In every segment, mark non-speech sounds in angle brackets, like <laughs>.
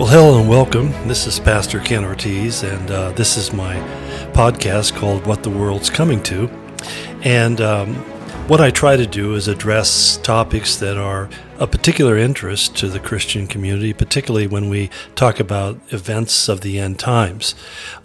Well, hello and welcome. This is Pastor Ken Ortiz, and uh, this is my podcast called What the World's Coming to. And um, what I try to do is address topics that are of particular interest to the Christian community, particularly when we talk about events of the end times.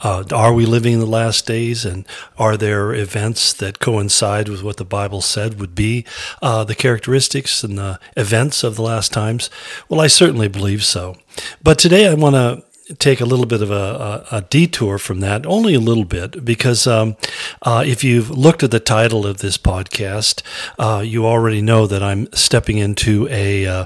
Uh, are we living in the last days, and are there events that coincide with what the Bible said would be uh, the characteristics and the events of the last times? Well, I certainly believe so. But today I want to take a little bit of a, a, a, detour from that, only a little bit, because um, uh, if you've looked at the title of this podcast, uh, you already know that I'm stepping into a, uh,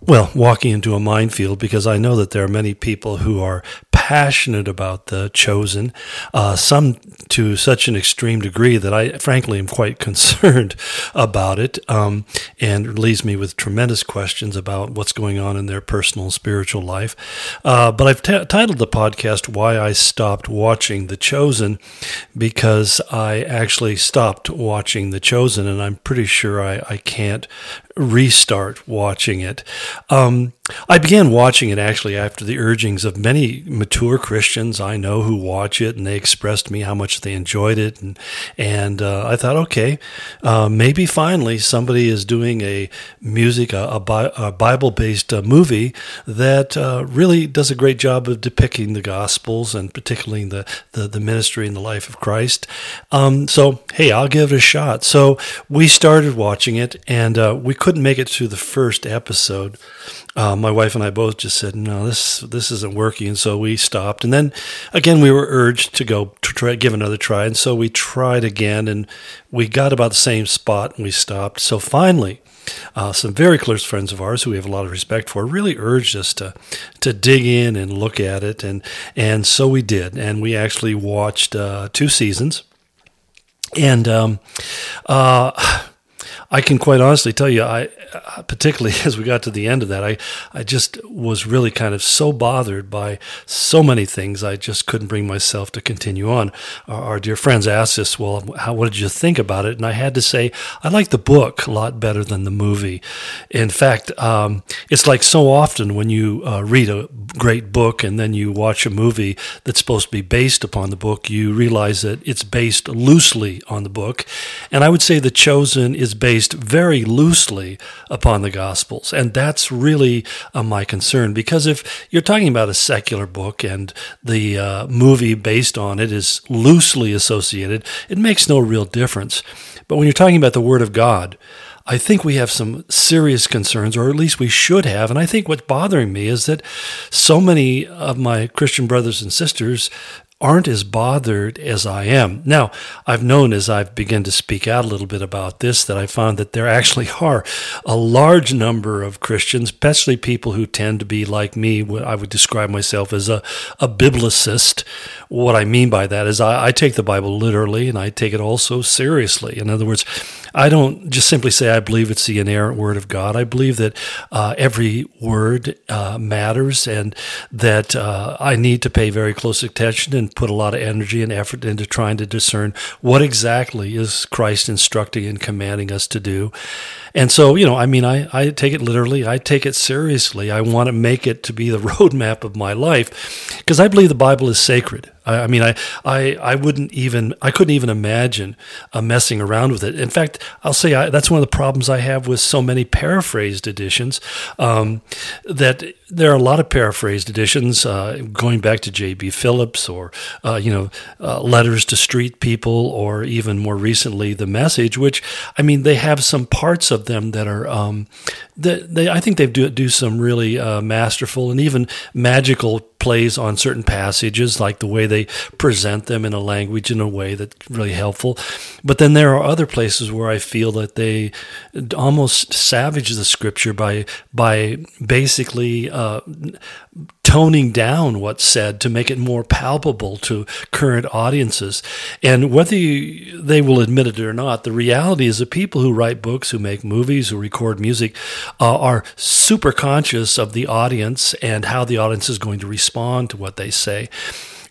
well, walking into a minefield because I know that there are many people who are passionate about the chosen, uh, some to such an extreme degree that I frankly am quite <laughs> concerned about it, um, and leaves me with tremendous questions about what's going on in their personal spiritual life. Uh, but I've t- titled the podcast Why I Stopped Watching The Chosen because I actually stopped watching The Chosen, and I'm pretty sure I, I can't restart watching it. Um, I began watching it actually after the urgings of many mature Christians I know who watch it, and they expressed to me how much they enjoyed it. And and uh, I thought, okay, uh, maybe finally somebody is doing a music, a, a Bible based uh, movie that uh, really does a great job of depicting the Gospels and particularly the the, the ministry and the life of Christ. Um, so hey, I'll give it a shot. So we started watching it, and uh, we couldn't make it through the first episode. Uh, my wife and I both just said, "No, this this isn't working," and so we stopped. And then again, we were urged to go to try give another try, and so we tried again, and we got about the same spot, and we stopped. So finally. Uh, some very close friends of ours who we have a lot of respect for really urged us to to dig in and look at it, and and so we did, and we actually watched uh, two seasons, and um, uh, I can quite honestly tell you, I particularly <laughs> as we got to the end of that, I I just was really kind of so bothered by so many things. I just couldn't bring myself to continue on. Our, our dear friends asked us, "Well, how, what did you think about it?" And I had to say, I like the book a lot better than the movie. In fact, um, it's like so often when you uh, read a great book and then you watch a movie that's supposed to be based upon the book, you realize that it's based loosely on the book. And I would say The Chosen is based based very loosely upon the Gospels. And that's really uh, my concern because if you're talking about a secular book and the uh, movie based on it is loosely associated, it makes no real difference. But when you're talking about the Word of God, I think we have some serious concerns, or at least we should have. And I think what's bothering me is that so many of my Christian brothers and sisters aren't as bothered as I am. Now, I've known as I've begun to speak out a little bit about this that I found that there actually <laughs> are a large number of Christians, especially people who tend to be like me. I would describe myself as a, a biblicist. What I mean by that is I, I take the Bible literally and I take it also seriously. In other words, I don't just simply say I believe it's the inerrant word of God. I believe that uh, every word uh, matters and that uh, I need to pay very close attention and put a lot of energy and effort into trying to discern what exactly is Christ instructing and commanding us to do. And so, you know, I mean, I, I take it literally. I take it seriously. I want to make it to be the <laughs> roadmap of my life because I believe the Bible is sacred. I, I, mean, I, I, I wouldn't even, I couldn't even imagine uh, messing around with it. In fact, I'll say I, that's one of the problems I have with so many paraphrased editions. Um, that there are a lot of paraphrased editions, uh, going back to J.B. Phillips or, uh, you know, uh, letters to street people, or even more recently, the Message. Which, I mean, they have some parts of them that are, um, that they, I think they do do some really uh, masterful and even magical plays on certain passages, like the way they present them in a language in a way that's really helpful. But then there are other places where I feel that they almost savage the scripture by by basically uh, toning down what's said to make it more palpable to current audiences. And whether you, they will admit it or not, the reality is that people who write books, who make movies, who record music, uh, are super conscious of the audience and how the audience is going to respond to what they say.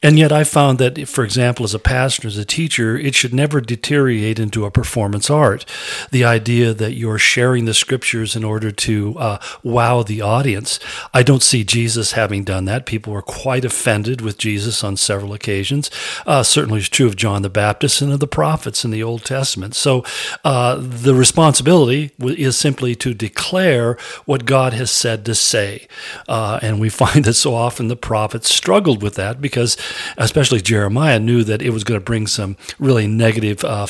And yet, I found that, for example, as a pastor, as a teacher, it should never deteriorate into a performance art. The idea that you're sharing the scriptures in order to uh, wow the audience. I don't see Jesus having done that. People were quite offended with Jesus on several occasions. Uh, certainly, it's true of John the Baptist and of the prophets in the Old Testament. So, uh, the responsibility is simply to declare what God has said to say. Uh, and we <laughs> find that so often the prophets struggled with that because especially Jeremiah, knew that it was going to bring some really negative uh,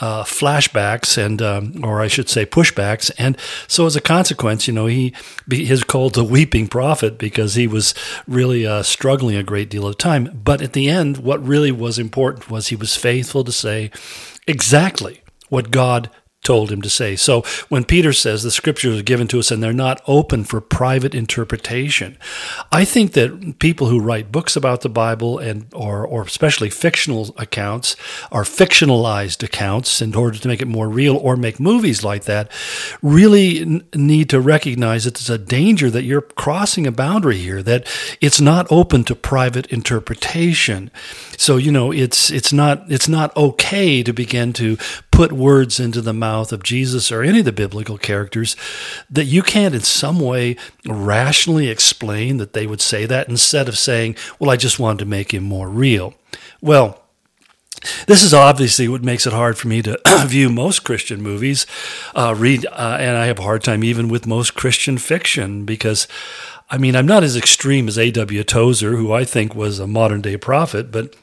uh, flashbacks and, um, or I should say, pushbacks. And so, as a consequence, you know, he is called the weeping prophet because he was really uh, struggling a great deal of time. But at the end, what really was important was he was faithful to say exactly what God told him to say. So when Peter says the scriptures are given to us and they're not open for private interpretation, I think that people who write books about the Bible and or or especially fictional accounts or fictionalized accounts in order to make it more real or make movies like that really n- need to recognize that there's a danger that you're crossing a boundary here that it's not open to private interpretation. So you know it's it's not it's not okay to begin to put words into the mouth of Jesus or any of the biblical characters that you can't in some way rationally explain that they would say that instead of saying, well, I just wanted to make him more real. Well, this is obviously what makes it hard for me to <clears throat> view most Christian movies, uh, read, uh, and I have a hard time even with most Christian fiction because, I mean, I'm not as extreme as A.W. Tozer, who I think was a modern day prophet, but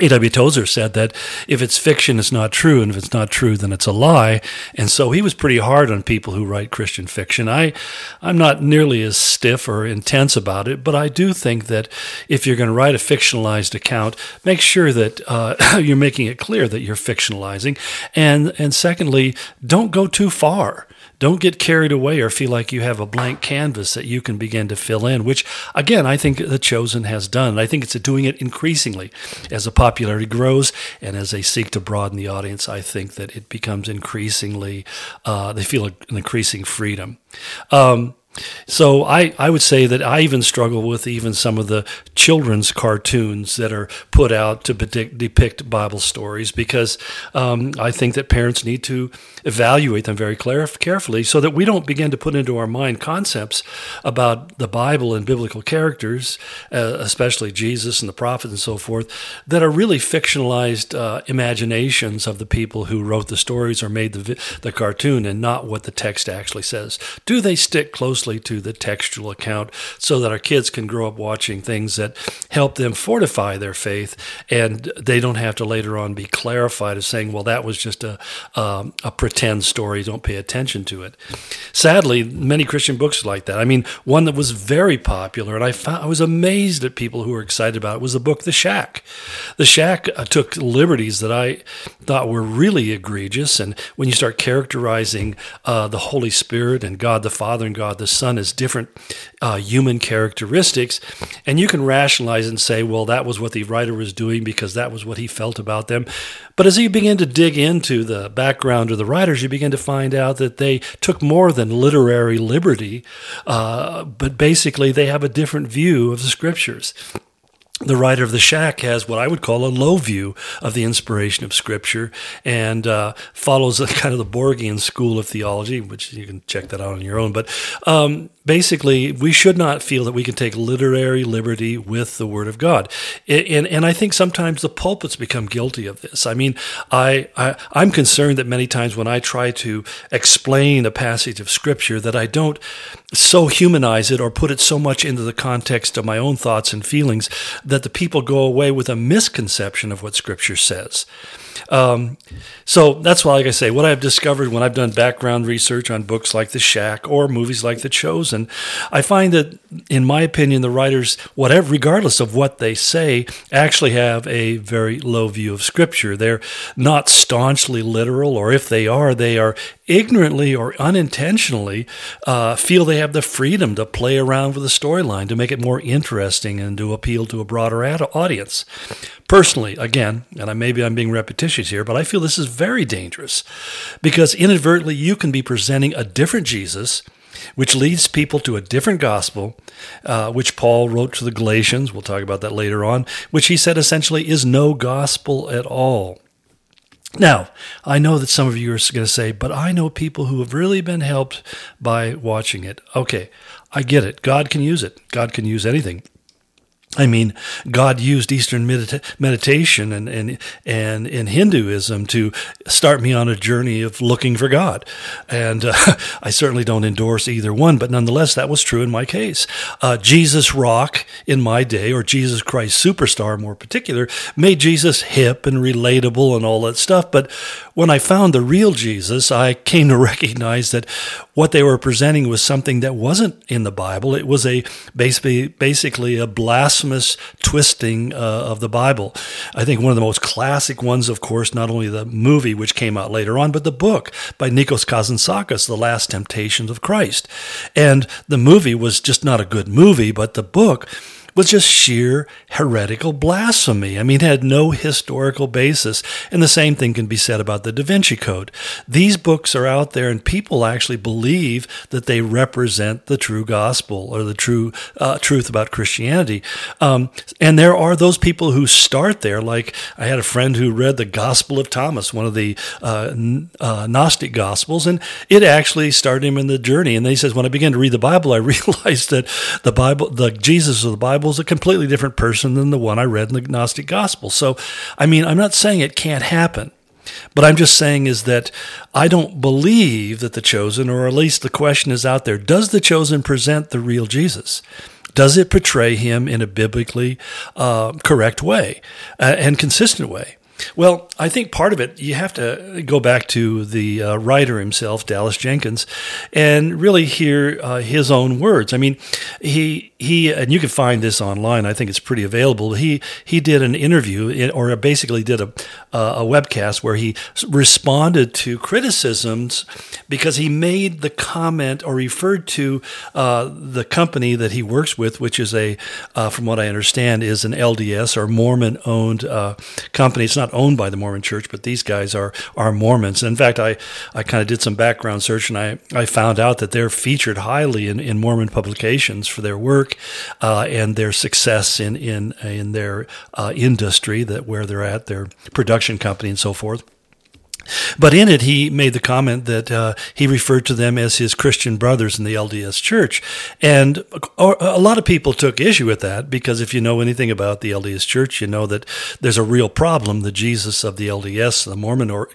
A.W. Tozer said that if it's fiction, it's not true, and if it's not true, then it's a lie. And so he was pretty hard on people who write Christian fiction. I, I'm not nearly as stiff or intense about it, but I do think that if you're going to write a fictionalized account, make sure that uh, <coughs> you're making it clear that you're fictionalizing, and and secondly, don't go too far. Don't get carried away or feel like you have a blank canvas that you can begin to fill in, which, again, I think The Chosen has done. I think it's doing it increasingly. As the popularity grows and as they seek to broaden the audience, I think that it becomes increasingly, uh, they feel an increasing freedom. Um, so I, I would say that I even struggle with even some of the children's cartoons that are put out to depict, Bible stories because um, I think that parents need to evaluate them very carefully so that we don't begin to put into our mind concepts about the Bible and biblical characters, uh, especially Jesus and the prophets and so forth, that are really fictionalized uh, imaginations of the people who wrote the stories or made the, the cartoon and not what the text actually says. Do they stick close to the textual account so that our kids can grow up watching things that help them fortify their faith and they don't have to later on be clarified as saying, well, that was just a, um, a pretend story, don't pay attention to it. Sadly, many Christian books are like that. I mean, one that was very popular and I, found, I was amazed at people who were excited about it was the book The Shack. The Shack uh, took liberties that I thought were really egregious. And when you start characterizing uh, the Holy Spirit and God the Father and God the Son as different uh, human characteristics. And you can rationalize and say, well, that was what the writer was doing because that was what he felt about them. But as you begin to dig into the background of the writers, you begin to find out that they took more than literary liberty, uh, but basically they have a different view of the scriptures the writer of the shack has what I would call a low view of the inspiration of Scripture and uh, follows a <laughs> kind of the Borgian school of theology, which you can check that out on your own. But um, basically, we should not feel that we can take literary liberty with the Word of God. And, and I think sometimes the pulpits become guilty of this. I mean, I, I, I'm concerned that many times when I try to explain a passage of Scripture, that I don't so humanize it or put it so much into the context of my own thoughts and feelings that the people go away with a misconception of what Scripture says. Um, so that's why, like I say, what I've discovered when I've done background research on books like The Shack or movies like The Chosen, I find that, in my opinion, the writers, whatever, regardless of what they say, actually have a very low view of Scripture. They're not staunchly literal, or if they are, they are ignorantly or unintentionally uh, feel they have the freedom to play around with the storyline to make it more interesting and to appeal to a broader ad- audience. Personally, again, and I, maybe I'm being repetitious here, but I feel this is very dangerous because inadvertently you can be presenting a different Jesus which leads people to a different gospel, uh, which Paul wrote to the Galatians. We'll talk about that later on, which he said essentially is no gospel at all. Now, I know that some of you are going to say, but I know people who have really been helped by watching it. Okay, I get it. God can use it, God can use anything. I mean, God used Eastern medita- meditation and, and, and in Hinduism to start me on a journey of looking for God. And uh, <laughs> I certainly don't endorse either one, but nonetheless, that was true in my case. Uh, Jesus Rock in my day, or Jesus Christ Superstar more particular, made Jesus hip and relatable and all that stuff. But when I found the real Jesus, I came to <laughs> recognize that what they were presenting was something that wasn't in the Bible. It was a basically, basically a blasphemous twisting uh, of the Bible. I think one of the most classic ones, of course, not only the movie, which came out later on, but the book by Nikos Kazantzakis, The Last Temptations of Christ. And the movie was just not a good movie, but the book was just sheer heretical blasphemy. I mean, it had no historical basis. And the same thing can be said about the Da Vinci Code. These books are out there, and people actually believe that they represent the true gospel or the true uh, truth about Christianity. Um, and there are those people who start there. Like I had a friend who read the Gospel of Thomas, one of the uh, uh, Gnostic Gospels, and it actually started him in the journey. And then he says, when I began to read the Bible, I <laughs> realized that the Bible, the Jesus of the Bible, Bible is a completely different person than the one I read in the Gnostic Gospel. So, I mean, I'm not saying it can't happen. But I'm just saying is that I don't believe that the chosen, or at least the question is out there, does the chosen present the real Jesus? Does it portray him in a biblically uh, correct way uh, and consistent way? Well, I think part of it, you have to go back to the uh, writer himself, Dallas Jenkins, and really hear uh, his own words. I mean, he he, and you can find this online. I think it's pretty available. He he did an interview, or basically did a a webcast where he responded to criticisms because he made the comment or referred to uh, the company that he works with, which is a, uh, from what I understand, is an LDS or Mormon-owned uh, company. It's not owned by the Mormon Church, but these guys are are Mormons. in fact, I, I kind of did some background search and I, I found out that they're featured highly in, in Mormon publications for their work uh, and their success in in in their uh, industry that where they're at, their production company and so forth. But in it, he made the comment that uh, he referred to them as his Christian brothers in the LDS Church. And a lot of people took issue with that because if you know anything about the LDS Church, you know that there's a real problem. The Jesus of the LDS, the Mormon or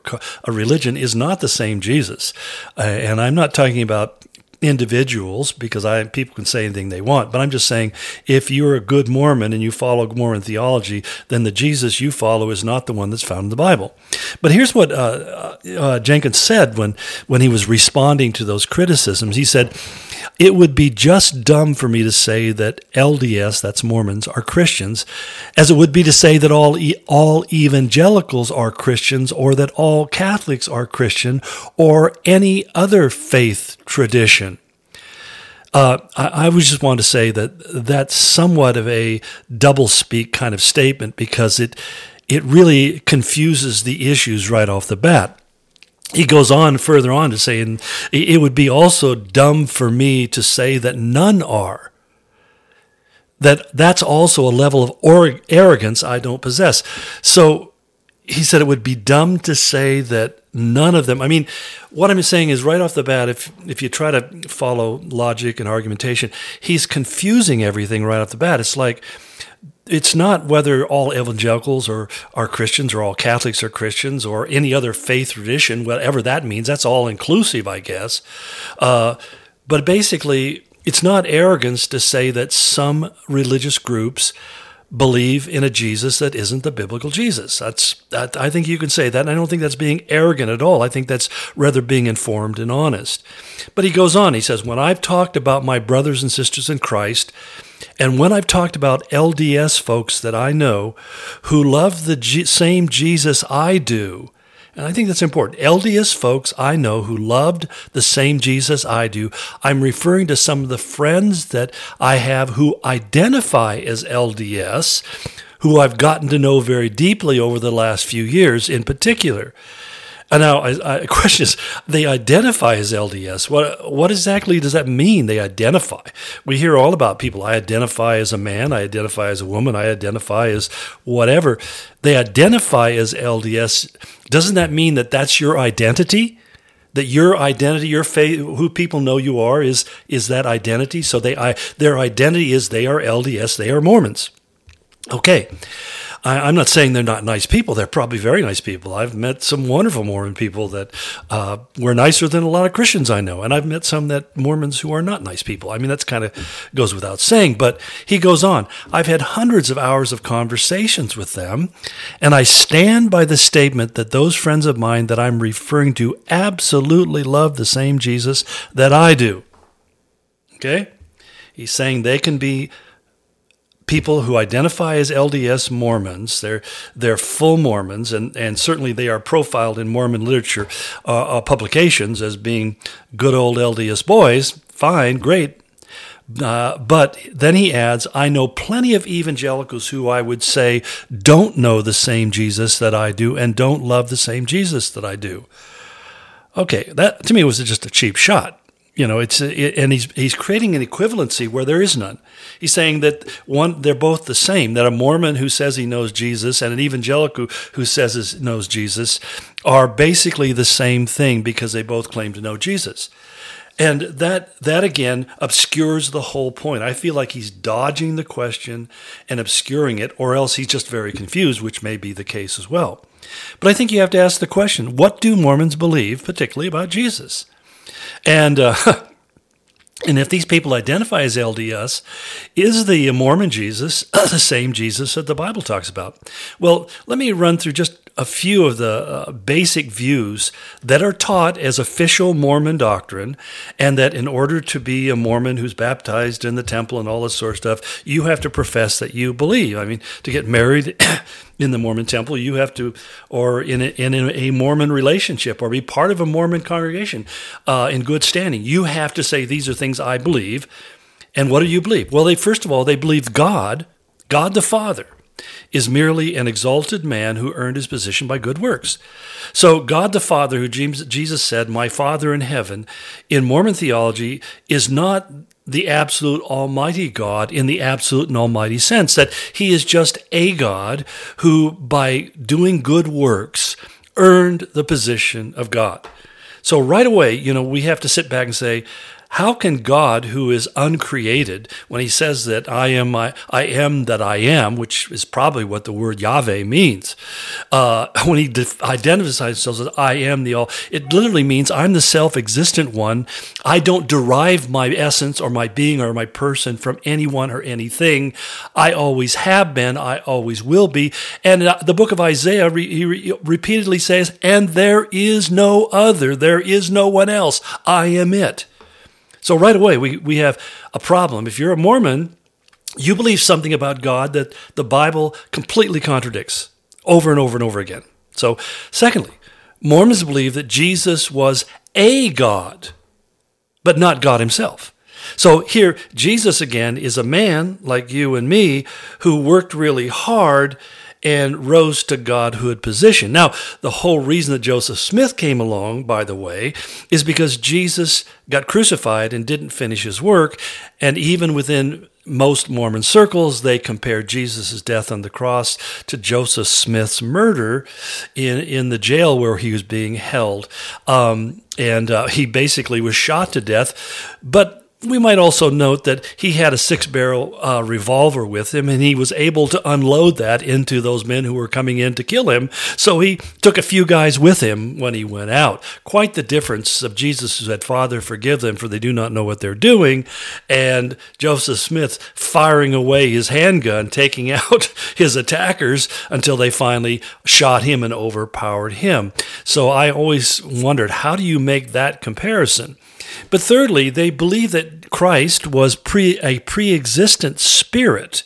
a religion, is not the same Jesus. Uh, and I'm not talking about individuals because I people can say anything they want, but I'm just saying if you're a good Mormon and you follow Mormon theology, then the Jesus you follow is not the one that's found in the Bible. But here's what uh, uh, uh Jenkins said when when he was responding to those criticisms. He said, "It would be just dumb for me to say that LDS, that's Mormons, are Christians, as it would be to say that all all evangelicals are Christians or that all Catholics are Christian or any other faith tradition." Uh, I, I just want to say that that's somewhat of a double speak kind of statement because it it really confuses the issues right off the bat. He goes on further on to say, and it would be also dumb for me to say that none are. That that's also a level of or- arrogance I don't possess. So he said it would be dumb to say that none of them. I mean, what I'm saying is right off the bat, if if you try to follow logic and argumentation, he's confusing everything right off the bat. It's like it's not whether all evangelicals are, are Christians or all Catholics are Christians or any other faith tradition, whatever that means. That's all inclusive, I guess. Uh, but basically, it's not arrogance to say that some religious groups believe in a Jesus that isn't the biblical Jesus. That's that, I think you can say that. And I don't think that's being arrogant at all. I think that's rather being informed and honest. But he goes on. He says, "When I've talked about my brothers and sisters in Christ, and when I've talked about LDS folks that I know who love the G- same Jesus I do, and I think that's important. LDS folks I know who loved the same Jesus I do. I'm referring to some of the friends that I have who identify as LDS, who I've gotten to know very deeply over the last few years in particular. And now, I, I, <laughs> question is, they identify as LDS. What what exactly does that mean? They identify. We hear all about people. I identify as a man. I identify as a woman. I identify as whatever. They identify as LDS. Doesn't that mean that that's your identity? That your identity, your faith, who people know you are, is is that identity. So they, I, their identity is they are LDS. They are Mormons. Okay. I, am not saying they're not nice people. They're probably very nice people. I've met some wonderful Mormon people that uh, were nicer than a lot of Christians I know, and I've met some that Mormons who are not nice people. I mean, that's kind of goes without saying. But he goes on. I've had hundreds of hours of conversations with them, and I stand by the statement that those friends of mine that I'm referring to absolutely love the same Jesus that I do. Okay. He's saying they can be people who identify as LDS Mormons. They're they're full Mormons, and and certainly they are profiled in Mormon literature uh, uh, publications as being good old LDS boys. Fine, great. Uh, but then he adds, I know plenty of evangelicals who I would say don't know the same Jesus that I do and don't love the same Jesus that I do. Okay, that to me was just a cheap shot you know it's it, and he's he's creating an equivalency where there is none he's saying that one they're both the same that a mormon who says he knows jesus and an evangelical who says he knows jesus are basically the same thing because they both claim to know jesus and that that again obscures the whole point. I feel like he's dodging the question and obscuring it, or else he's just very confused, which may be the case as well. But I think you have to ask the question what do Mormons believe, particularly about Jesus? And uh, <laughs> and if these people identify as LDS, is the Mormon Jesus <clears throat> the same Jesus that the Bible talks about? Well, let me run through just a few of the uh, basic views that are taught as official Mormon doctrine, and that in order to be a Mormon who's baptized in the temple and all this sort of stuff, you have to profess that you believe. I mean, to get married <coughs> in the Mormon temple, you have to, or in a, in a Mormon relationship, or be part of a Mormon congregation uh, in good standing, you have to say, These are things I believe. And what do you believe? Well, they first of all, they believe God, God the Father, is merely an exalted man who earned his position by good works. So, God the Father, who Jesus said, My Father in heaven, in Mormon theology, is not the absolute almighty God in the absolute and almighty sense, that he is just a God who, by doing good works, earned the position of God. So, right away, you know, we have to sit back and say, how can God, who is uncreated, when he says that I am I, I am that I am, which is probably what the word Yahweh means, uh, <laughs> when he identifies himself as I am the all, it literally means I'm the self-existent one. I don't derive my essence or my being or my person from anyone or anything. I always have been. I always will be. And uh, the book of Isaiah, re- he re- repeatedly says, "And there is no other. There is no one else. I am it." So right away, we, we have a problem. If you're a Mormon, you believe something about God that the Bible completely contradicts over and over and over again. So, secondly, Mormons believe that Jesus was a God, but not God himself. So here, Jesus again is a man like you and me who worked really hard and rose to godhood position. Now, the whole reason that Joseph Smith came along, by the way, is because Jesus got crucified and didn't finish his work. And even within most Mormon circles, they compare Jesus' death on the cross to Joseph Smith's murder in, in the jail where he was being held. Um, and uh, he basically was shot to death. But we might also note that he had a six barrel uh, revolver with him and he was able to unload that into those men who were coming in to kill him. So he took a few guys with him when he went out. Quite the difference of Jesus who said, Father, forgive them, for they do not know what they're doing, and Joseph Smith firing away his handgun, taking <laughs> out his attackers until they finally shot him and overpowered him. So I always wondered, how do you make that comparison? But thirdly, they believe that Christ was pre, a pre existent spirit,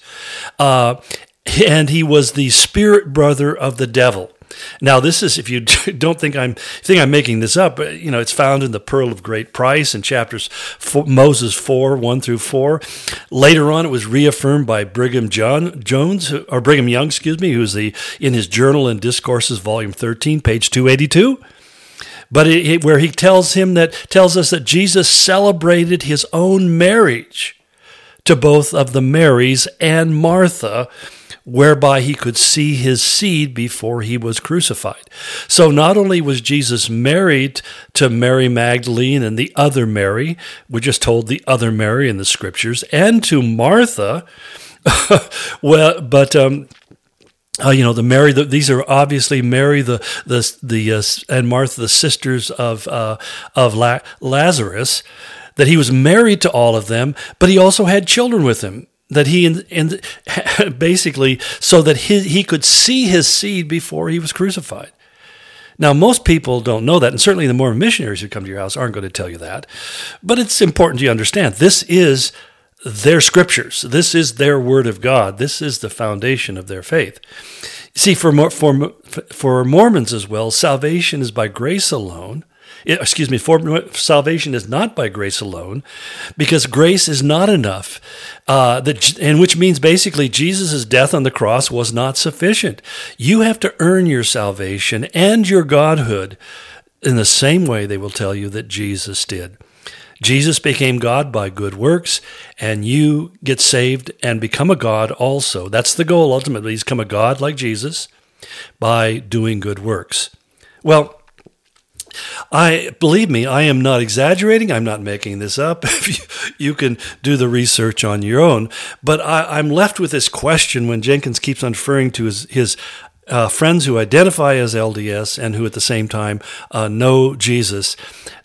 uh, and he was the spirit brother of the devil. Now, this is if you <laughs> don't think I'm think I'm making this up, you know it's found in the Pearl of Great Price in chapters four, Moses four one through four. Later on, it was reaffirmed by Brigham John Jones or Brigham Young, excuse me, who's the in his Journal and Discourses, volume thirteen, page two eighty two. But it, it, where he tells him that tells us that Jesus celebrated his own marriage to both of the Marys and Martha, whereby he could see his seed before he was crucified. So not only was Jesus married to Mary Magdalene and the other Mary, we're just told the other Mary in the scriptures, and to Martha, <laughs> well, but um, uh, you know the Mary. The, these are obviously Mary, the the the uh, and Martha, the sisters of uh, of La- Lazarus. That he was married to all of them, but he also had children with him. That he and, and <laughs> basically so that he, he could see his seed before he was crucified. Now, most people don't know that, and certainly the Mormon missionaries who come to your house aren't going to tell you that. But it's important you understand this is their scriptures. This is their word of God. This is the foundation of their faith. See, for for for Mormons as well, salvation is by grace alone. Excuse me, for salvation is not by grace alone, because grace is not enough. Uh, that, and which means basically Jesus' death on the cross was not sufficient. You have to earn your salvation and your godhood in the same way they will tell you that Jesus did. Jesus became God by good works, and you get saved and become a God also. That's the goal ultimately, is become a God like Jesus by doing good works. Well, I believe me, I am not exaggerating. I'm not making this up. <laughs> you, can do the research on your own. But I, am left with this question when Jenkins keeps on referring to his, his uh, friends who identify as LDS and who at the same time uh, know Jesus.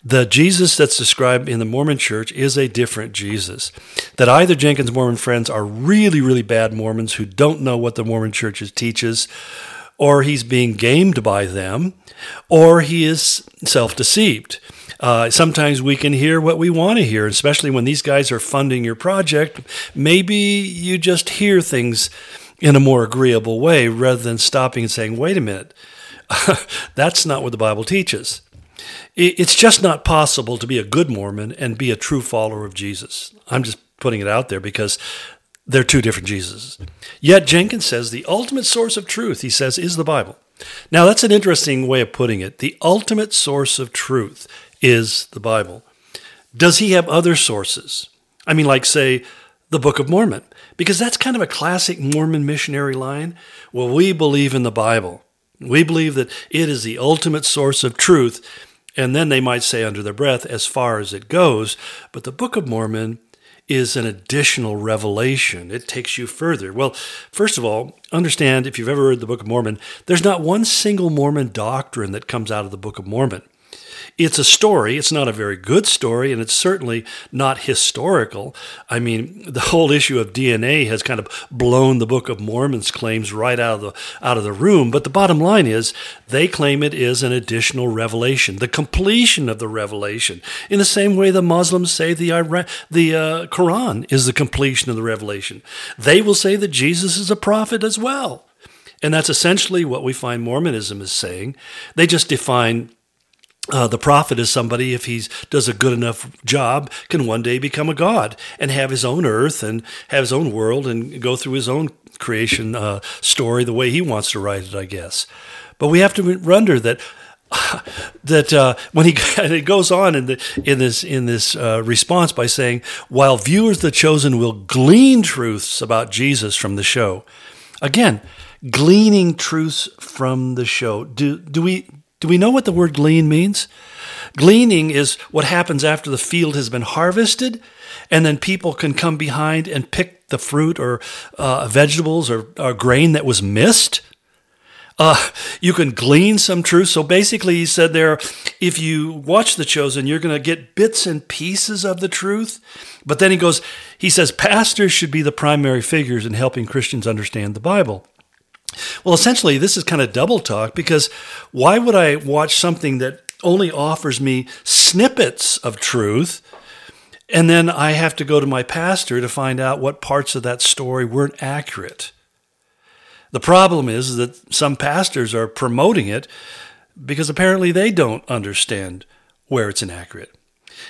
The Jesus that's described in the Mormon church is a different Jesus. That either Jenkins' Mormon friends are really, really bad Mormons who don't know what the Mormon church teaches, or he's being gamed by them, or he is self deceived. Uh, sometimes we can hear what we want to hear, especially when these guys are funding your project. Maybe you just hear things in a more agreeable way rather than stopping and saying, wait a minute, <laughs> that's not what the Bible teaches. It's just not possible to be a good Mormon and be a true follower of Jesus. I'm just putting it out there because they're two different Jesuses. Yet Jenkins says the ultimate source of truth, he says, is the Bible. Now, that's an interesting way of putting it. The ultimate source of truth is the Bible. Does he have other sources? I mean, like, say, the Book of Mormon, because that's kind of a classic Mormon missionary line. Well, we believe in the Bible. We believe that it is the ultimate source of truth. And then they might say under their breath, as far as it goes. But the Book of Mormon is an additional revelation. It takes you further. Well, first of all, understand if you've ever read the Book of Mormon, there's not one single Mormon doctrine that comes out of the Book of Mormon. It's a story. It's not a very good story, and it's certainly not historical. I mean, <laughs> the whole issue of DNA has kind of blown the Book of Mormon's claims right out of the out of the room. But the bottom line is, they claim it is an additional revelation, the completion of the revelation. In the same way, the Muslims say the the uh, Quran is the completion of the revelation. They will say that Jesus is a prophet as well. And that's essentially what we find Mormonism is saying. They just define uh, the prophet is somebody, if he does a good enough job, can one day become a god and have his own earth and have his own world and go through his own creation uh, story the way he wants to write it, I guess. But we have to wonder that <laughs> that uh, when he <laughs> it goes on in the in this in this uh, response by saying, while viewers the chosen will glean truths about Jesus from the show, again, gleaning truths from the show. Do do we do we know what the word glean means? Gleaning is what happens after the field has been harvested, and then people can come behind and pick the fruit or uh, vegetables or, or, grain that was missed. Uh, you can glean some truth. So basically, he said there, if you watch The Chosen, you're going to get bits and pieces of the truth. But then he goes, he says, pastors should be the primary figures in helping Christians understand the Bible. Well, essentially, this is kind of double talk because why would I watch something that only offers me snippets of truth? And then I have to go to my pastor to find out what parts of that story weren't accurate. The problem is that some pastors are promoting it because apparently they don't understand where it's inaccurate.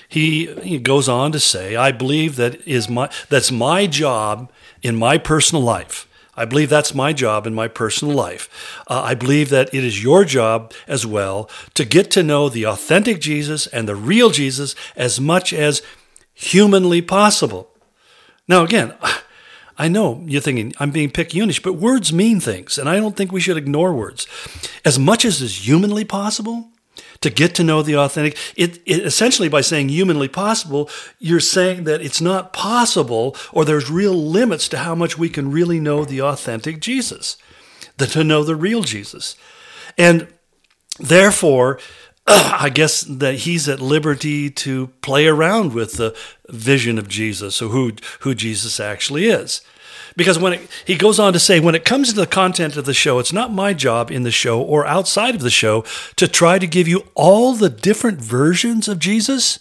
He, he goes on to say, I believe that is my, that's my job in my personal life I believe that's my job in my personal life. Uh, I believe that it is your job as well to get to know the authentic Jesus and the real Jesus as much as humanly possible. Now, again, <sighs> I know you're thinking I'm being picayunish, but words mean things, and I don't think we should ignore words. As much as is humanly possible, to get to know the authentic. It, it, essentially by saying humanly possible, you're saying that it's not possible or there's real limits to how much we can really know the authentic Jesus, the, to know the real Jesus. And therefore, <clears throat> I guess that he's at liberty to play around with the vision of Jesus or who, who Jesus actually is. Because when it, he goes on to say, when it comes to the content of the show, it's not my job in the show or outside of the show to try to give you all the different versions of Jesus.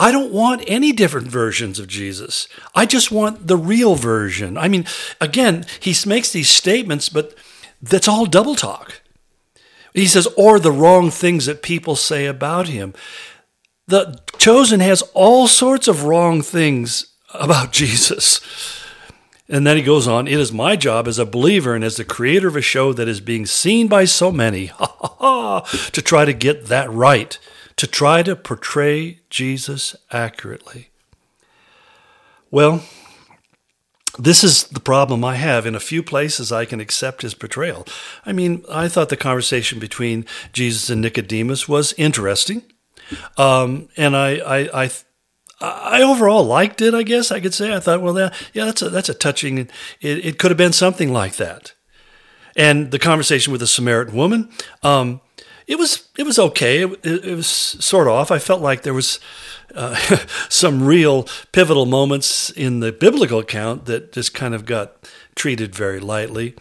I don't want any different versions of Jesus. I just want the real version. I mean, again, he makes these statements, but that's all double talk. He says, or the wrong things that people say about him. The chosen has all sorts of wrong things about <laughs> Jesus. And then he goes on, it is my job as a believer and as the creator of a show that is being seen by so many <laughs> to try to get that right, to try to portray Jesus accurately. Well, this is the problem I have. In a few places, I can accept his portrayal. I mean, I thought the conversation between Jesus and Nicodemus was interesting. Um, and I, I, I I overall liked it. I guess I could say I thought, well, yeah, yeah that's a that's a touching. It, it could have been something like that. And the conversation with the Samaritan woman, um, it was it was okay. It, it, it, was sort of off. I felt like there was uh, <laughs> some real pivotal moments in the biblical account that just kind of got treated very lightly.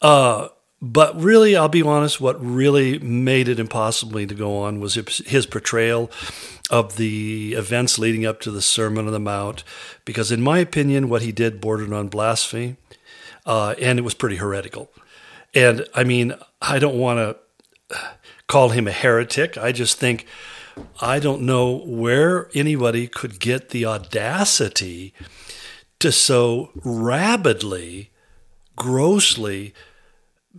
Uh, but really, I'll be honest, what really made it impossible to go on was his portrayal of the events leading up to the Sermon on the Mount, because in my opinion, what he did bordered on blasphemy, uh, and it was pretty heretical. And I mean, I don't want to call him a heretic. I just think I don't know where anybody could get the audacity to so rabidly, grossly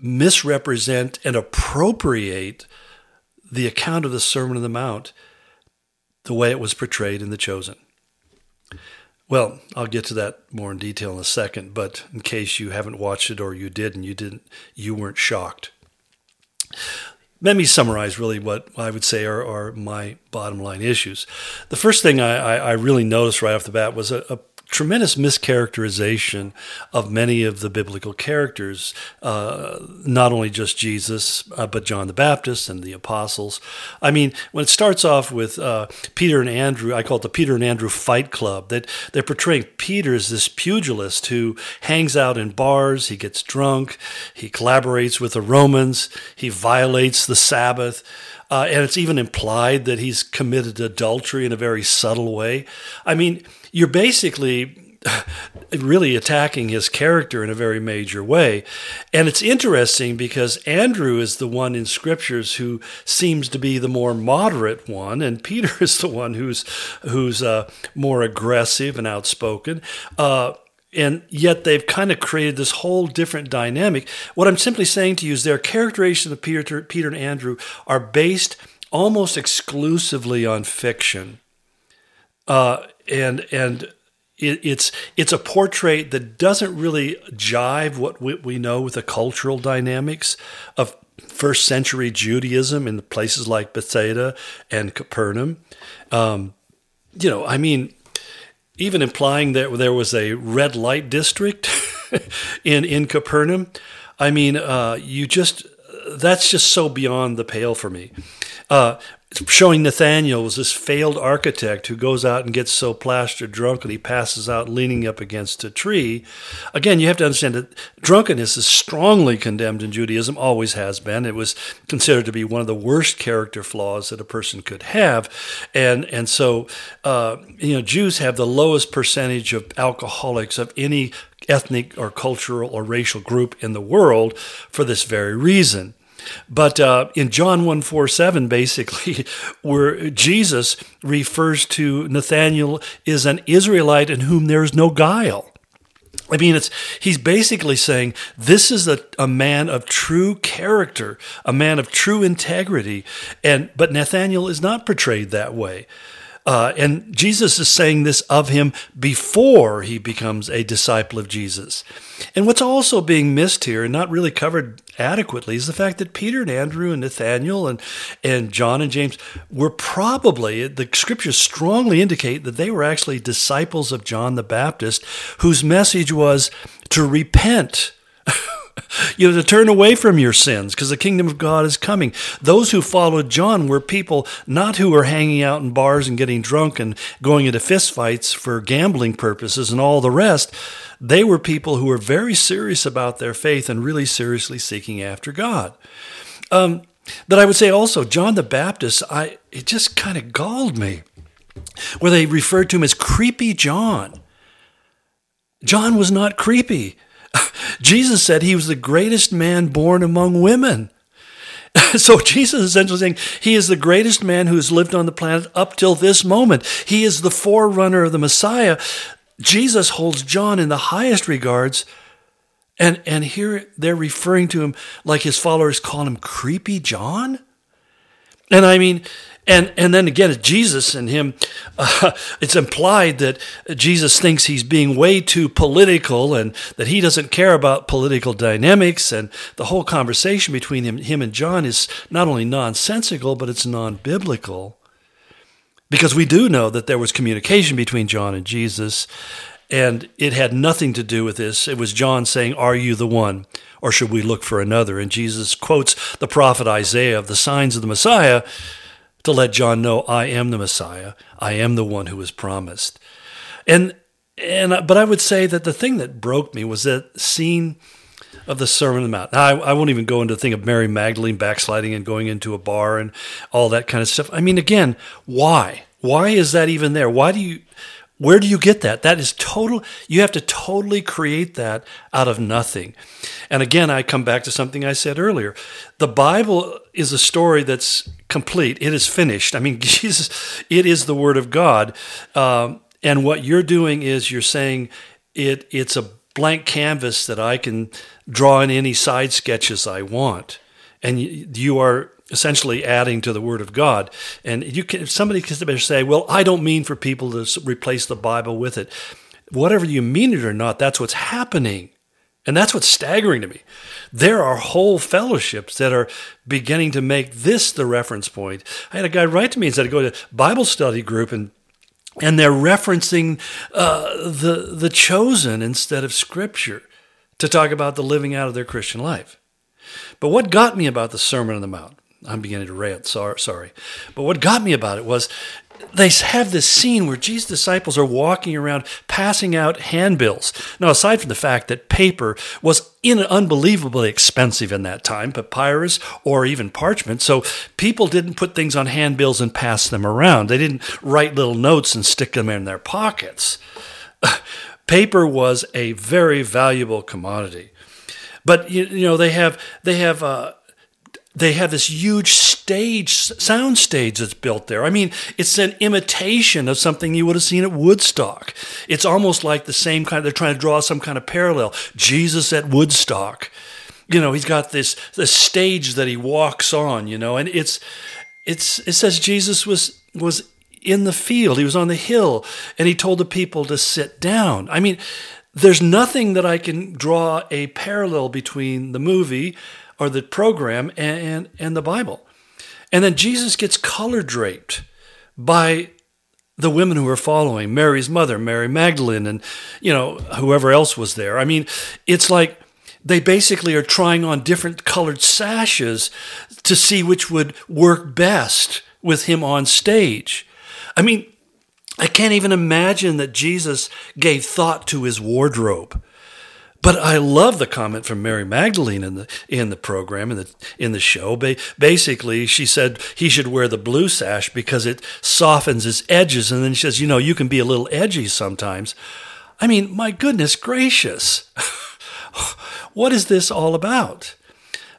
misrepresent and appropriate the account of the Sermon on the Mount the way it was portrayed in The Chosen. Well, I'll get to that more in detail in a second, but in case you haven't watched it or you did and you didn't you weren't shocked. Let me summarize really what I would say are, are my bottom line issues. The first thing I, I, I really noticed right off the bat was a, a tremendous mischaracterization of many of the biblical characters, uh, not only just Jesus, uh, but John the Baptist and the apostles. I mean, when it starts off with uh, Peter and Andrew, I call it the Peter and Andrew Fight Club, that they're portraying Peter as this pugilist who hangs out in bars, he gets drunk, he collaborates with the Romans, he violates the Sabbath. Uh, and it's even implied that he's committed adultery in a very subtle way. I mean, you're basically <laughs> really attacking his character in a very major way. And it's interesting because Andrew is the one in scriptures who seems to be the more moderate one, and <laughs> Peter is the one who's who's uh, more aggressive and outspoken. Uh, and yet they've kind of created this whole different dynamic. What I'm simply saying to you is their characterization of Peter, Peter and Andrew are based almost exclusively on fiction, uh, and and it, it's it's a portrait that doesn't really jive what we, we know with the cultural dynamics of first century Judaism in places like Bethsaida and Capernaum. Um, you know, I mean, even implying that there was a red light district <laughs> in in Capernaum. I mean, uh, you just that's just so beyond the pale for me. Uh, showing Nathaniel was this failed architect who goes out and gets so plastered drunk that he passes out leaning up against a tree. Again, you have to understand that drunkenness is strongly condemned in Judaism, always has been. It was considered to be one of the worst character flaws that a person could have, and and so uh, you know Jews have the lowest percentage of alcoholics of any ethnic or cultural or racial group in the world for this very reason. But uh, in John 1 4 7, basically, <laughs> where Jesus refers to Nathanael is an Israelite in whom there is no guile. I mean, it's he's basically saying this is a, a man of true character, a man of true integrity, and but Nathaniel is not portrayed that way. Uh, and Jesus is saying this of him before he becomes a disciple of Jesus. And what's also being missed here and not really covered adequately is the fact that Peter and Andrew and Nathaniel and, and John and James were probably, the scriptures strongly indicate that they were actually disciples of John the Baptist, whose message was to repent. <laughs> you know, to turn away from your sins because the kingdom of God is coming. Those who followed John were people not who were hanging out in bars and getting drunk and going into fistfights for gambling purposes and all the rest. They were people who were very serious about their faith and really seriously seeking after God. Um, but I would say also, John the Baptist, I it just kind of galled me, where they referred to him as creepy John. John was not creepy. <laughs> Jesus said he was the greatest man born among women. <laughs> So Jesus is essentially saying he is the greatest man who has lived on the planet up till this moment. He is the forerunner of the Messiah. Jesus holds John in the highest regards. And, and here they're referring to him like his followers call him creepy John. And I mean, and and then again, Jesus and him, <laughs> uh, it's implied that Jesus thinks he's being way too political and that he doesn't care about political dynamics. And the whole conversation between him, him and John is not only nonsensical, but it's non biblical. Because we do know that there was communication between John and Jesus, and it had nothing to do with this. It was John saying, Are you the one? Or should we look for another? And Jesus quotes the prophet Isaiah of the signs of the Messiah to let John know I am the Messiah. I am the one who was promised. And and but I would say that the thing that broke me was that scene of the Sermon on the Mount. Now, I, I won't even go into the thing of Mary Magdalene backsliding and going into a bar and all that kind of stuff. I mean, again, why? Why is that even there? Why do you where do you get that? That is total, you have to totally create that out of nothing. And again, I come back to something I said earlier. The Bible is a story that's complete, it is finished. I mean, <laughs> Jesus, it is the Word of God. Um, and what you're doing is you're saying it, it's a blank canvas that I can draw in any side sketches I want. And you, you are essentially adding to the Word of God. And you can somebody can say, "Well, I don't mean for people to replace the Bible with it." Whatever you mean it or not, that's what's happening. And that's what's staggering to me. There are whole fellowships that are beginning to make this the reference point. I had a guy write to me and said, go to Bible study group and and they're referencing uh, the the chosen instead of Scripture to talk about the living out of their Christian life. But what got me about the Sermon on the Mount I'm beginning to rant. Sorry, sorry. But what got me about it was they have this scene where Jesus' disciples are walking around passing out handbills. Now, aside from the fact that paper was in unbelievably expensive in that time, papyrus or even parchment, so people didn't put things on handbills and pass them around. They didn't write little notes and stick them in their pockets. <laughs> paper was a very valuable commodity. But you, you know they have they have uh, they have this huge stage, sound stage that's built there. I mean, it's an imitation of something you would have seen at Woodstock. It's almost like the same kind. They're trying to draw some kind of parallel. Jesus at Woodstock. You know, he's got this this stage that he walks on. You know, and it's it's it says Jesus was was in the field. He was on the hill, and he told the people to sit down. I mean, there's nothing that I can draw a parallel between the movie or the program and, and, and the Bible. And then Jesus gets color draped by the women who are following Mary's mother, Mary Magdalene, and you know whoever else was there. I mean, it's like they basically are trying on different colored sashes to see which would work best with him on stage. I mean, I can't even imagine that Jesus gave thought to his wardrobe. But I love the comment from Mary Magdalene in the in the program in the in the show. Ba- basically, she said he should wear the blue sash because it softens his edges, and then she says, "You know, you can be a little edgy sometimes." I mean, my goodness gracious, <laughs> what is this all about?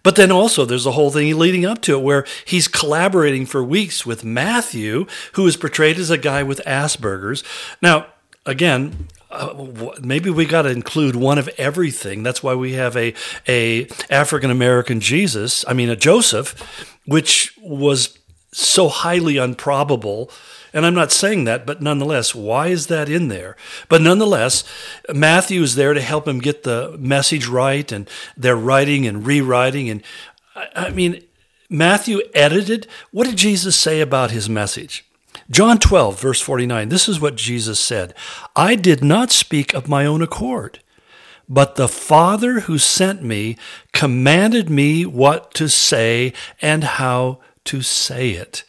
But then also, there's a whole thing leading up to it where he's collaborating for weeks with Matthew, who is portrayed as a guy with Asperger's. Now, again, uh, maybe we got to include one of everything. That's why we have a a African American Jesus. I mean, a Joseph, which was so highly improbable. And I'm not saying that, but nonetheless, why is that in there? But nonetheless, Matthew is there to help him get the message right, and they're writing and rewriting. And I mean, Matthew edited. What did Jesus say about his message? John 12, verse 49, this is what Jesus said I did not speak of my own accord, but the Father who sent me commanded me what to say and how to say it.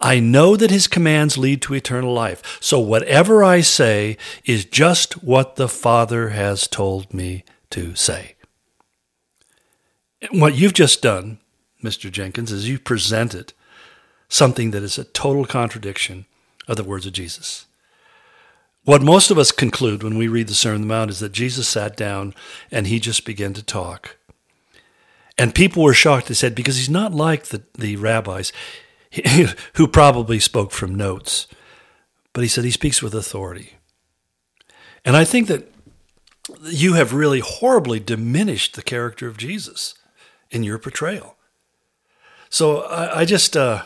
I know that his commands lead to eternal life. So whatever I say is just what the Father has told me to say. What you've just done, Mr. Jenkins, is you presented something that is a total contradiction of the words of Jesus. What most of us conclude when we read the Sermon on the Mount is that Jesus sat down and he just began to talk. And people were shocked. They said, because he's not like the, the rabbis <laughs> who probably spoke from notes. But he said he speaks with authority. And I think that you have really horribly diminished the character of Jesus in your portrayal. So I, I just, uh,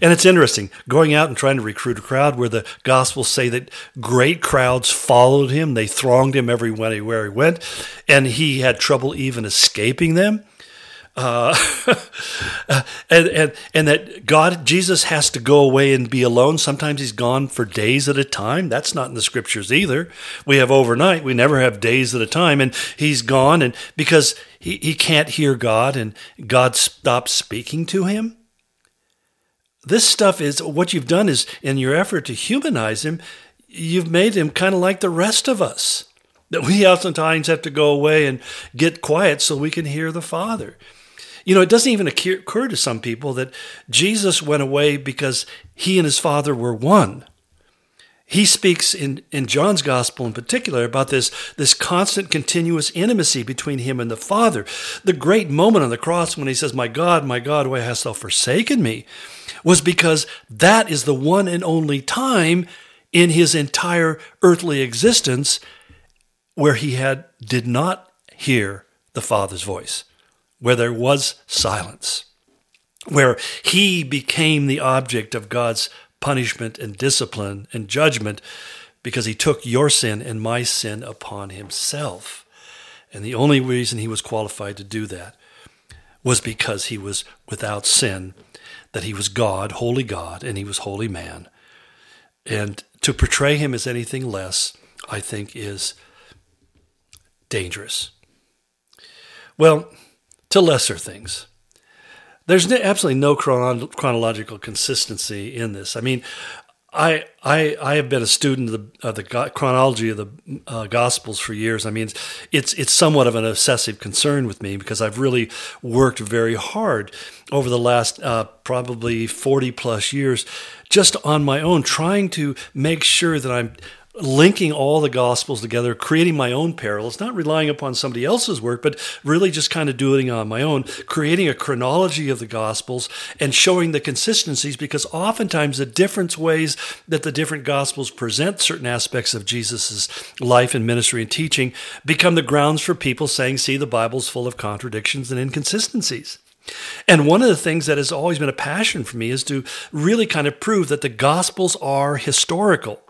and it's interesting going out and trying to recruit a crowd where the Gospels say that great crowds followed him. They thronged him everywhere he went, and he had trouble even escaping them. Uh, <laughs> and, and and that God Jesus has to go away and be alone. Sometimes he's gone for days at a time. That's not in the scriptures either. We have overnight. We never have days at a time. And he's gone, and because he, he can't hear God, and God stops speaking to him. This stuff is what you've done is in your effort to humanize him, you've made him kind of like the rest of us. That we <laughs> oftentimes have to go away and get quiet so we can hear the Father. You know, it doesn't even occur to some people that Jesus went away because he and his Father were one. He speaks in, in John's gospel in particular about this, this constant, continuous intimacy between him and the Father. The great moment on the cross when he says, My God, my God, why hast thou forsaken me? was because that is the one and only time in his entire earthly existence where he had did not hear the Father's voice where there was silence, where he became the object of God's punishment and discipline and judgment because he took your sin and my sin upon himself. And the only reason he was qualified to do that was because he was without sin, that he was God, holy God, and he was holy man. And to portray him as anything less, I think, is dangerous. Well, to lesser things. There's absolutely no chrono- chronological consistency in this. I mean, I I I have been a student of the, of the chronology of the uh, Gospels for years. I mean, it's it's somewhat of an obsessive concern with me because I've really worked very hard over the last uh, probably forty plus years, just on my own, trying to make sure that I'm linking all the gospels together, creating my own parallels, not relying upon somebody else's work, but really just kind of doing it on my own, creating a chronology of the gospels and showing the consistencies because oftentimes the different ways that the different gospels present certain aspects of Jesus' life and ministry and teaching become the grounds for people saying, see, the Bible's full of contradictions and inconsistencies. And one of the things that has always been a passion for me is to really kind of prove that the Gospels are historical.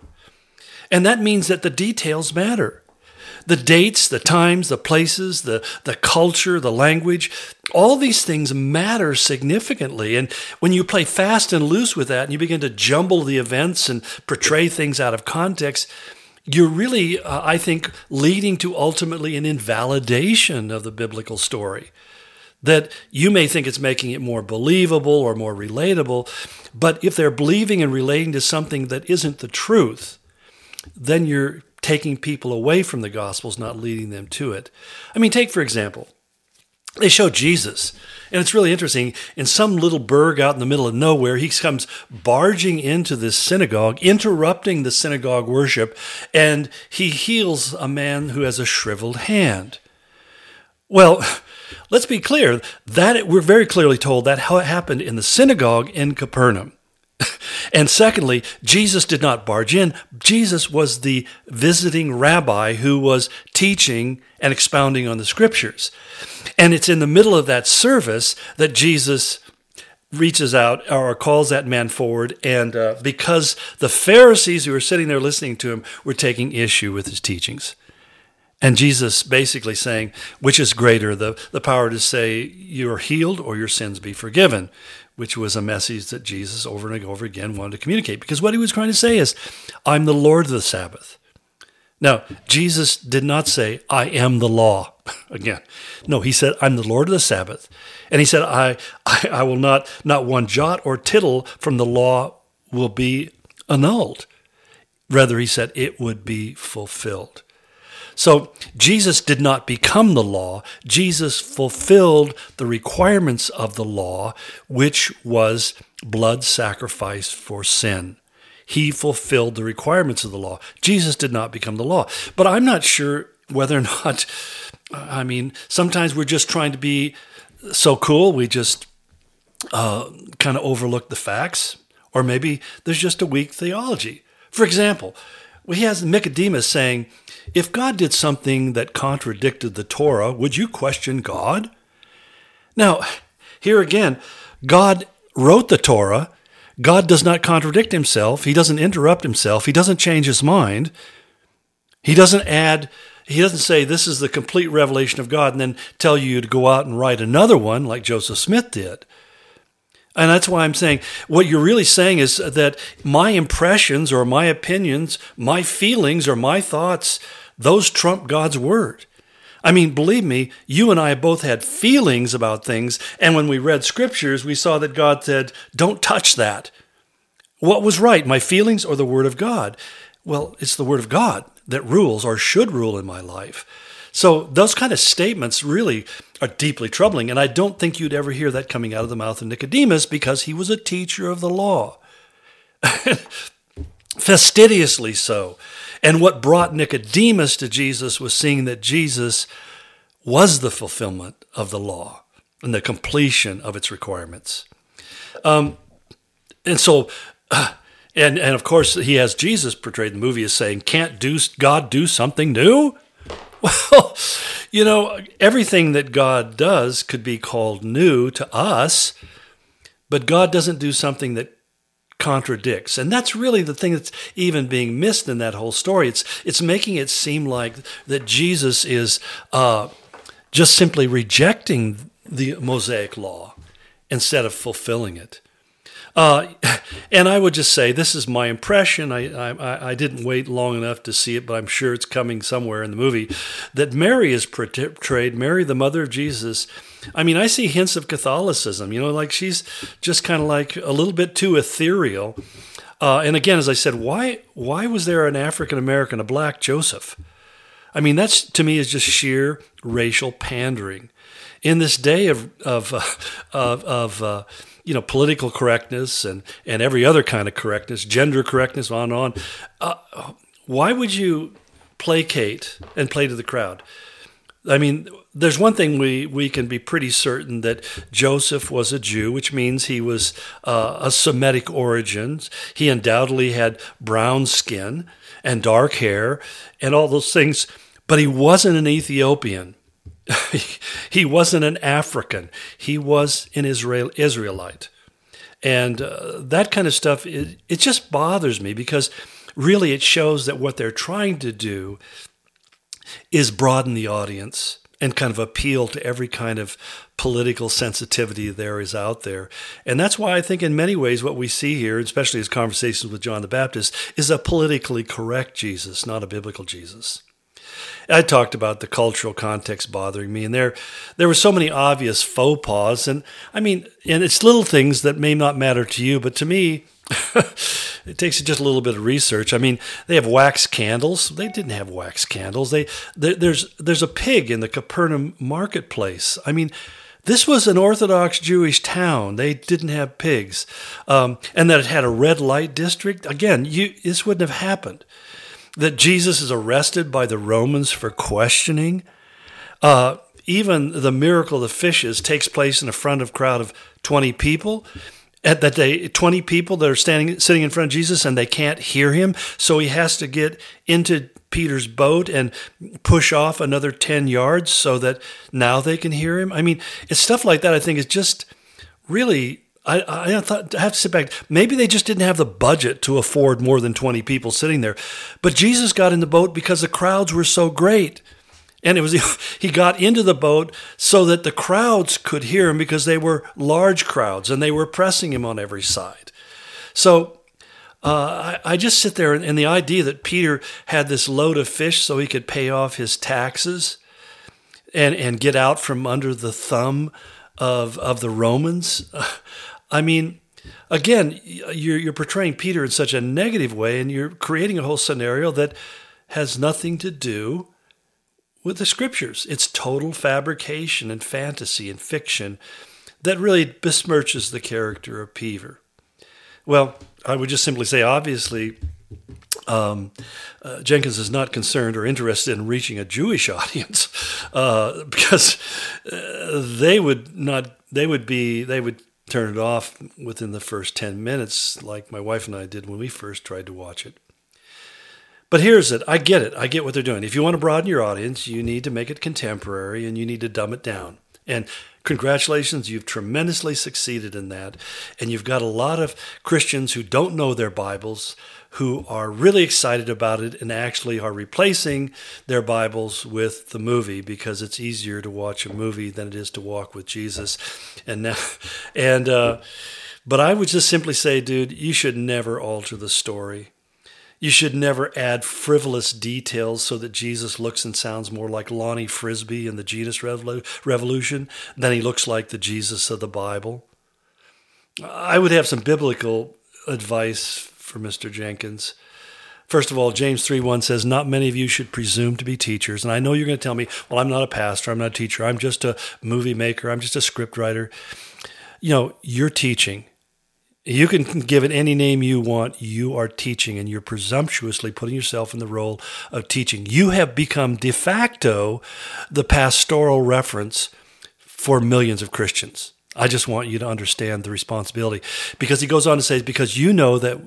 And that means that the details matter. The dates, the times, the places, the, the culture, the language, all these things matter significantly. And when you play fast and loose with that and you begin to jumble the events and portray things out of context, you're really, uh, I think, leading to ultimately an invalidation of the biblical story. That you may think it's making it more believable or more relatable, but if they're believing and relating to something that isn't the truth, then you're taking people away from the Gospels, not leading them to it. I mean, take for example, they show Jesus. And it's really interesting. In some little burg out in the middle of nowhere, he comes barging into this synagogue, interrupting the synagogue worship, and he heals a man who has a shriveled hand. Well, <laughs> let's be clear that we're very clearly told that how it happened in the synagogue in Capernaum. <laughs> and secondly, Jesus did not barge in. Jesus was the visiting rabbi who was teaching and expounding on the scriptures. And it's in the middle of that service that Jesus reaches out or calls that man forward. And uh, because the Pharisees who were sitting there listening to him were taking issue with his teachings. And Jesus basically saying, which is greater, the, the power to say, you are healed or your sins be forgiven, which was a message that Jesus over and over again wanted to communicate. Because what he was trying to say is, I'm the Lord of the Sabbath. Now, Jesus did not say, I am the law. <laughs> Again, no, he said, I'm the Lord of the Sabbath. And he said, I, I, I will not, not one jot or tittle from the law will be annulled. Rather, he said, it would be fulfilled. So Jesus did not become the law. Jesus fulfilled the requirements of the law, which was blood sacrifice for sin. He fulfilled the requirements of the law. Jesus did not become the law. But I'm not sure whether or <laughs> not, I mean, sometimes we're just trying to be so cool, we just uh, kind of overlook the facts. Or maybe there's just a weak theology. For example, we have Nicodemus saying, if God did something that contradicted the Torah, would you question God? Now, here again, God wrote the Torah. God does not contradict himself. He doesn't interrupt himself. He doesn't change his mind. He doesn't add, he doesn't say this is the complete revelation of God and then tell you to go out and write another one like Joseph Smith did. And that's why I'm saying what you're really saying is that my impressions or my opinions, my feelings or my thoughts, those trump God's word. I mean, believe me, you and I both had feelings about things. And when we read scriptures, we saw that God said, don't touch that. What was right, my feelings or the word of God? Well, it's the word of God that rules or should rule in my life. So those kind of statements really are deeply troubling. And I don't think you'd ever hear that coming out of the mouth of Nicodemus because he was a teacher of the law. <laughs> Fastidiously so. And what brought Nicodemus to Jesus was seeing that Jesus was the fulfillment of the law and the completion of its requirements. Um, and so, <sighs> and and of course, he has Jesus portrayed in the movie as saying, "Can't do God do something new?" Well, you know, everything that God does could be called new to us, but God doesn't do something that contradicts. And that's really the thing that's even being missed in that whole story. It's it's making it seem like that Jesus is uh, just simply rejecting the Mosaic law instead of fulfilling it. Uh, <laughs> and I would just say this is my impression. I, I, I didn't wait long enough to see it, but I'm sure it's coming somewhere in the movie. That Mary is portrayed, Mary, the mother of Jesus. I mean, I see hints of Catholicism. You know, like she's just kind of like a little bit too ethereal. Uh, and again, as I said, why why was there an African American, a black Joseph? I mean, that's to me is just sheer racial pandering. In this day of of uh, of, of uh, you know, political correctness and, and every other kind of correctness, gender correctness, on and on. Uh, why would you placate and play to the crowd? I mean, there's one thing we, we can be pretty certain that Joseph was a Jew, which means he was uh, a Semitic origins. He undoubtedly had brown skin and dark hair and all those things, but he wasn't an Ethiopian. <laughs> he wasn't an African. He was an Israel Israelite, and uh, that kind of stuff. It, it just bothers me because really it shows that what they're trying to do is broaden the audience and kind of appeal to every kind of political sensitivity there is out there. And that's why I think, in many ways, what we see here, especially as conversations with John the Baptist, is a politically correct Jesus, not a biblical Jesus. I talked about the cultural context bothering me, and there there were so many obvious faux pas, and I mean, and it's little things that may not matter to you, but to me, <laughs> it takes just a little bit of research. I mean, they have wax candles. They didn't have wax candles. They there's there's a pig in the Capernaum marketplace. I mean. This was an Orthodox Jewish town. They didn't have pigs, um, and that it had a red light district. Again, you, this wouldn't have happened that Jesus is arrested by the Romans for questioning. Uh, even the miracle of the fishes takes place in a front of crowd of 20 people. at that day 20 people that are standing sitting in front of Jesus and they can't hear him so he has to get into Peter's boat and push off another 10 yards so that now they can hear him I mean it's stuff like that I think is just really I, I thought I have to sit back. Maybe they just didn't have the budget to afford more than 20 people sitting there. But Jesus got in the boat because the crowds were so great. And it was <laughs> he got into the boat so that the crowds could hear him because they were large crowds and they were pressing him on every side. So uh, I, I, just sit there and, and the idea that Peter had this load of fish so he could pay off his taxes and and get out from under the thumb of of the Romans. <laughs> I mean, again, you're you're portraying Peter in such a negative way, and you're creating a whole scenario that has nothing to do with the scriptures. It's total fabrication and fantasy and fiction that really besmirches the character of Peter. Well, I would just simply say, obviously, um, uh, Jenkins is not concerned or interested in reaching a Jewish <laughs> audience uh, because uh, they would not, they would be, they would turn it off within the first 10 minutes, like my wife and I did when we first tried to watch it. But here's it. I get it. I get what they're doing. If you want to broaden your audience, you need to make it contemporary and you need to dumb it down. And congratulations, you've tremendously succeeded in that. And you've got a lot of Christians who don't know their Bibles who are really excited about it and actually are replacing their Bibles with the movie because it's easier to watch a movie than it is to walk with Jesus. And now, <laughs> and, uh, but I would just simply say, dude, you should never alter the story. You should never add frivolous details so that Jesus looks and sounds more like Lonnie Frisbee in the Jesus Revolution than he looks like the Jesus of the Bible. I would have some biblical advice for Mr. Jenkins. First of all, James 3 1 says, Not many of you should presume to be teachers. And I know you're going to tell me, Well, I'm not a pastor, I'm not a teacher, I'm just a movie maker, I'm just a script writer. You know, you're teaching. You can give it any name you want. You are teaching, and you're presumptuously putting yourself in the role of teaching. You have become de facto the pastoral reference for millions of Christians. I just want you to understand the responsibility. Because he goes on to say, because you know that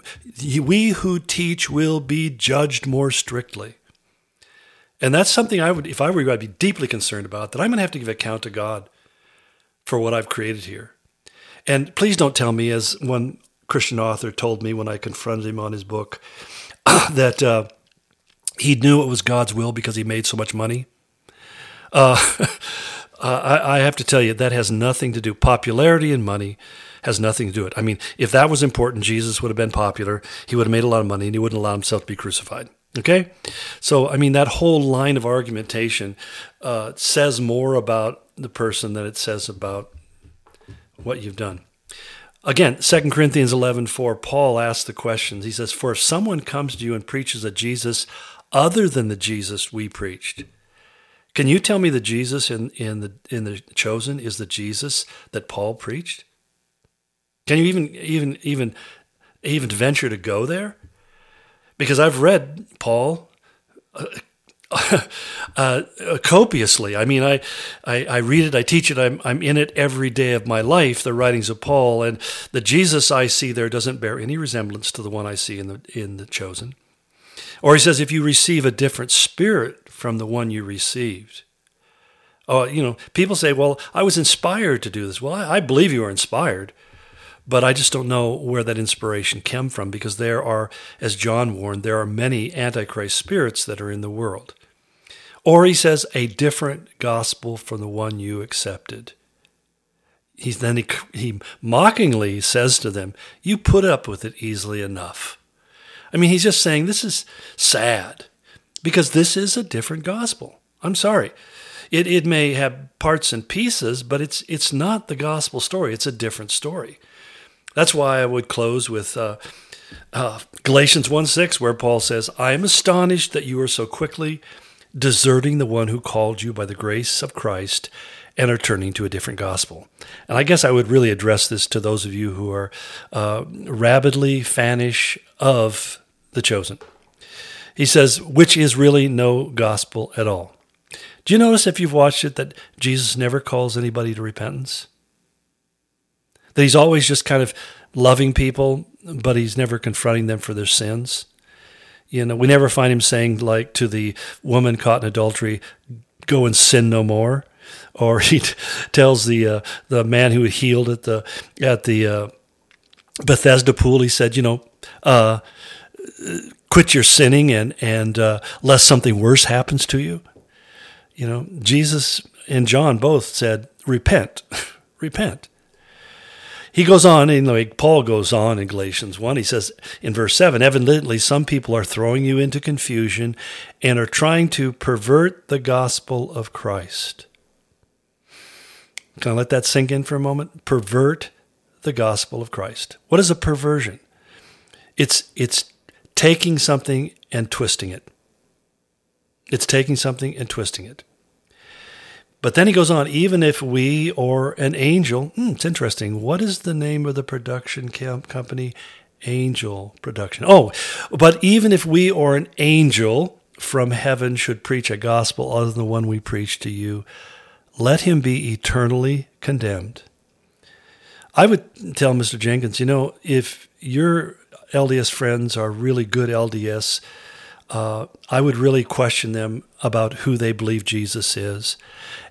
we who teach will be judged more strictly. And that's something I would, if I were you, I'd be deeply concerned about, that I'm going to have to give account to God for what I've created here. And please don't tell me, as one Christian author told me when I confronted him on his book, <coughs> that uh, he knew it was God's will because he made so much money. Uh, <laughs> I, I, have to tell you, that has nothing to do. Popularity and money has nothing to do it. I mean, if that was important, Jesus would have been popular. He would have made a lot of money, and he wouldn't allow himself to be crucified. Okay, so I mean, that whole line of argumentation uh, says more about the person than it says about what you've done. Again, 2 Corinthians 11 4, Paul asks the questions. He says, For if someone comes to you and preaches a Jesus other than the Jesus we preached, can you tell me the Jesus in, in the in the chosen is the Jesus that Paul preached? Can you even even even even venture to go there? Because I've read Paul uh, <laughs> uh, copiously. I mean, I, I, I, read it, I teach it, I'm, I'm in it every day of my life, the writings of Paul, and the Jesus I see there doesn't bear any resemblance to the one I see in the, in the chosen. Or he says, if you receive a different spirit from the one you received. Oh, you know, people say, well, I was inspired to do this. Well, I, I believe you were inspired, but I just don't know where that inspiration came from because there are, as John warned, there are many antichrist spirits that are in the world. Or he says, a different gospel from the one you accepted. He's, then he, he mockingly says to them, You put up with it easily enough. I mean, he's just saying this is sad because this is a different gospel. I'm sorry. It, it may have parts and pieces, but it's, it's not the gospel story. It's a different story. That's why I would close with uh, uh, Galatians 1 6, where Paul says, I am astonished that you are so quickly deserting the one who called you by the grace of Christ and are turning to a different gospel. And I guess I would really address this to those of you who are uh, rabidly fanish of the chosen. He says, which is really no gospel at all. Do you notice if you've watched it that Jesus never calls anybody to repentance? That he's always just kind of loving people, but he's never confronting them for their sins. You know, we never find him saying, like to the woman caught in adultery, go and sin no more. Or <laughs> he t- tells the uh, the man who healed at the at the uh, Bethesda pool, he said, you know, uh, quit your sinning and and uh, lest something worse happens to you. You know, Jesus and John both said, repent, <laughs> repent. He goes on, and like Paul goes on in Galatians 1, he says in verse 7 Evidently, some people are throwing you into confusion and are trying to pervert the gospel of Christ. Can I let that sink in for a moment? Pervert the gospel of Christ. What is a perversion? It's, it's taking something and twisting it. It's taking something and twisting it. But then he goes on, even if we or an angel, hmm, it's interesting. What is the name of the production camp company? Angel Production. Oh, but even if we or an angel from heaven should preach a gospel other than the one we preach to you, let him be eternally condemned. I would tell Mr. Jenkins, you know, if your LDS friends are really good LDS, uh, I would really question them about who they believe Jesus is.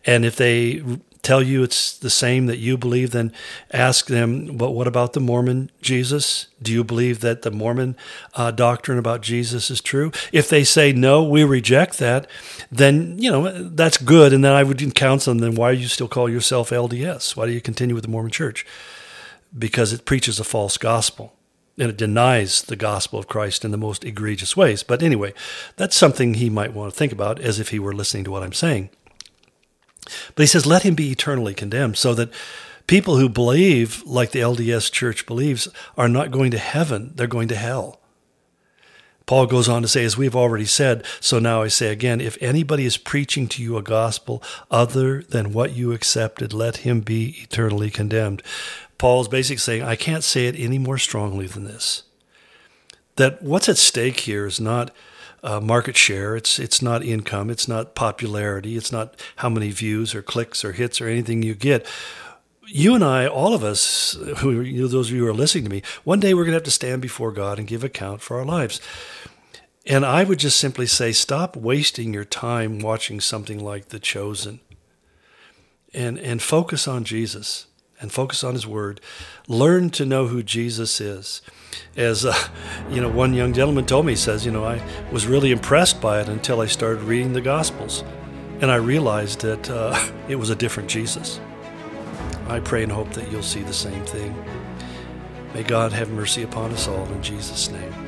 And if they tell you it's the same that you believe, then ask them, but what about the Mormon Jesus? Do you believe that the Mormon uh, doctrine about Jesus is true? If they say, no, we reject that, then, you know, that's good. And then I would counsel them, then why do you still call yourself LDS? Why do you continue with the Mormon church? because it preaches a false gospel and it denies the gospel of Christ in the most egregious ways. But anyway, that's something he might want to think about as if he were listening to what I'm saying. But he says, let him be eternally condemned, so that people who believe like the LDS church believes are not going to heaven, they're going to hell. Paul goes on to say, as we've already said, so now I say again, if anybody is preaching to you a gospel other than what you accepted, let him be eternally condemned. Paul's basically saying, I can't say it any more strongly than this. That what's at stake here is not uh, market share, it's, it's not income, it's not popularity, it's not how many views or clicks or hits or anything you get. You and I, all of us, who you know, those of you who are listening to me, one day we're going to have to stand before God and give account for our lives. And I would just simply say, stop wasting your time watching something like The Chosen and, and focus on Jesus and focus on His Word. Learn to know who Jesus is. As uh, you know, one young gentleman told me, he says, you know, I was really impressed by it until I started reading the Gospels, and I realized that uh, <laughs> it was a different Jesus. I pray and hope that you'll see the same thing. May God have mercy upon us all in Jesus' name.